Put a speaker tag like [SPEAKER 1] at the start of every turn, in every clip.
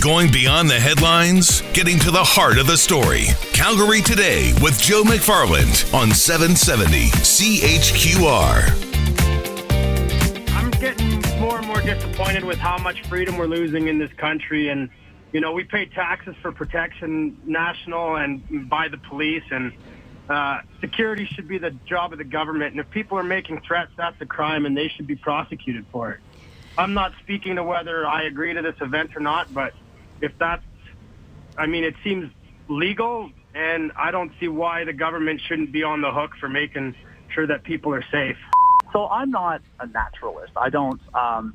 [SPEAKER 1] Going beyond the headlines, getting to the heart of the story. Calgary Today with Joe McFarland on 770 CHQR.
[SPEAKER 2] I'm getting more and more disappointed with how much freedom we're losing in this country. And, you know, we pay taxes for protection, national and by the police. And uh, security should be the job of the government. And if people are making threats, that's a crime and they should be prosecuted for it. I'm not speaking to whether I agree to this event or not, but if that's, I mean, it seems legal, and I don't see why the government shouldn't be on the hook for making sure that people are safe.
[SPEAKER 3] So I'm not a naturalist. I don't, um,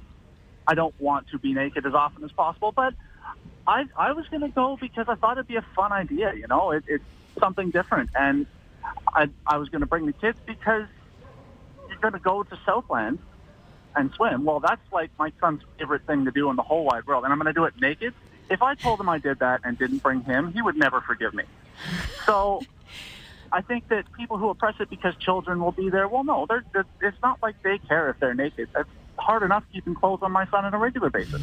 [SPEAKER 3] I don't want to be naked as often as possible, but I, I was going to go because I thought it'd be a fun idea. You know, it, it's something different, and I, I was going to bring the kids because you're going to go to Southland and swim. Well, that's like my son's favorite thing to do in the whole wide world, and I'm going to do it naked. If I told him I did that and didn't bring him, he would never forgive me. So I think that people who oppress it because children will be there, well, no, they're, they're, it's not like they care if they're naked. It's hard enough keeping clothes on my son on a regular basis.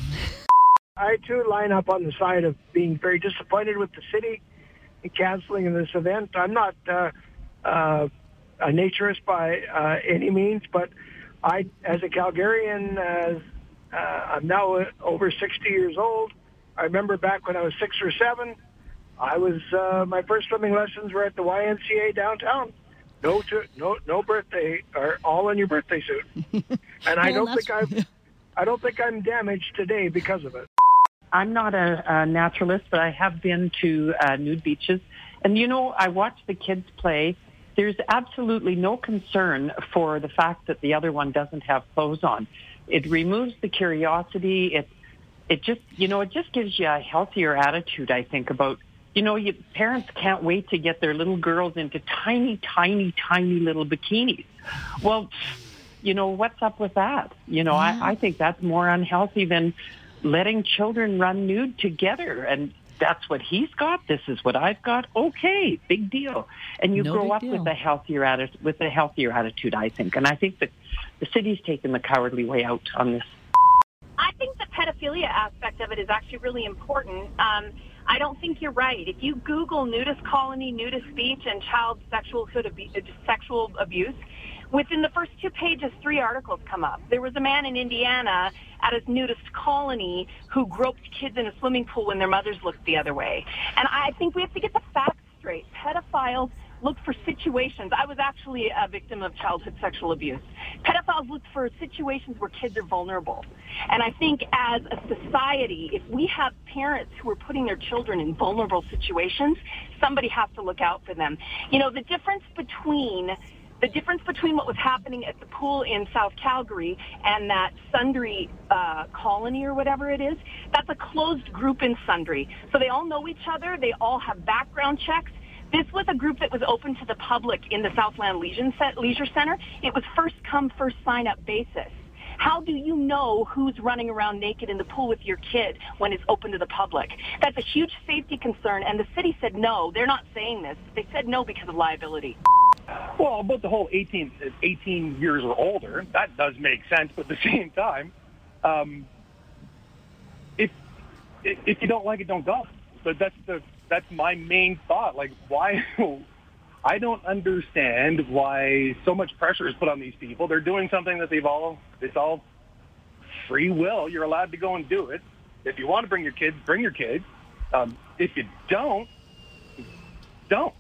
[SPEAKER 4] I too line up on the side of being very disappointed with the city in canceling this event. I'm not uh, uh, a naturist by uh, any means, but I, as a Calgarian, uh, uh, I'm now over 60 years old. I remember back when I was six or seven, I was uh, my first swimming lessons were at the YMCA downtown. No, to, no, no birthday, or all in your birthday suit. And I
[SPEAKER 5] Well,
[SPEAKER 4] don't think I'm, I don't think I'm damaged today because of it.
[SPEAKER 6] I'm not a, a naturalist, but I have been to uh, nude beaches. And you know, I watch the kids play. There's absolutely no concern for the fact that the other one doesn't have clothes on. It removes the curiosity. It, it just, you know, it just gives you a healthier attitude, I think, about, you know, you, parents can't wait to get their little girls into tiny, tiny, tiny little bikinis. Well, you know, what's up with that? You know, I, I think that's more unhealthy than letting children run nude together. And that's what he's got. This is what I've got. Okay, big deal. And you
[SPEAKER 5] No
[SPEAKER 6] grow up
[SPEAKER 5] deal.
[SPEAKER 6] with a healthier attitude, with a healthier attitude, I think. And I think that the city's taken the cowardly way out on this.
[SPEAKER 7] Pedophilia aspect of it is actually really important. Um, I don't think you're right. If you Google nudist colony, nudist beach, and child sexual abu- uh, sexual abuse, within the first two pages, three articles come up. There was a man in Indiana at a nudist colony who groped kids in a swimming pool when their mothers looked the other way. And I think we have to get the facts straight. Pedophiles look for situations. I was actually a victim of childhood sexual abuse. Pedophiles look for situations where kids are vulnerable. And I think as a society, if we have parents who are putting their children in vulnerable situations, somebody has to look out for them. You know, the difference between the difference between what was happening at the pool in South Calgary and that Sundre uh, colony or whatever it is, that's a closed group in Sundre. So they all know each other. They all have background checks. This was a group that was open to the public in the Southland Leisure Center. It was first come, first sign up basis. How do you know who's running around naked in the pool with your kid when it's open to the public? That's a huge safety concern, and the city said no. They're not saying this. They said no because of liability.
[SPEAKER 8] Well, about the whole 18, 18 years or older, that does make sense. But at the same time, um, if if you don't like it, don't go. But that's the that's my main thought. Like, why? I don't understand why so much pressure is put on these people. They're doing something that they've all it's all free will. You're allowed to go and do it. If you want to bring your kids, bring your kids. Um, if you don't, don't.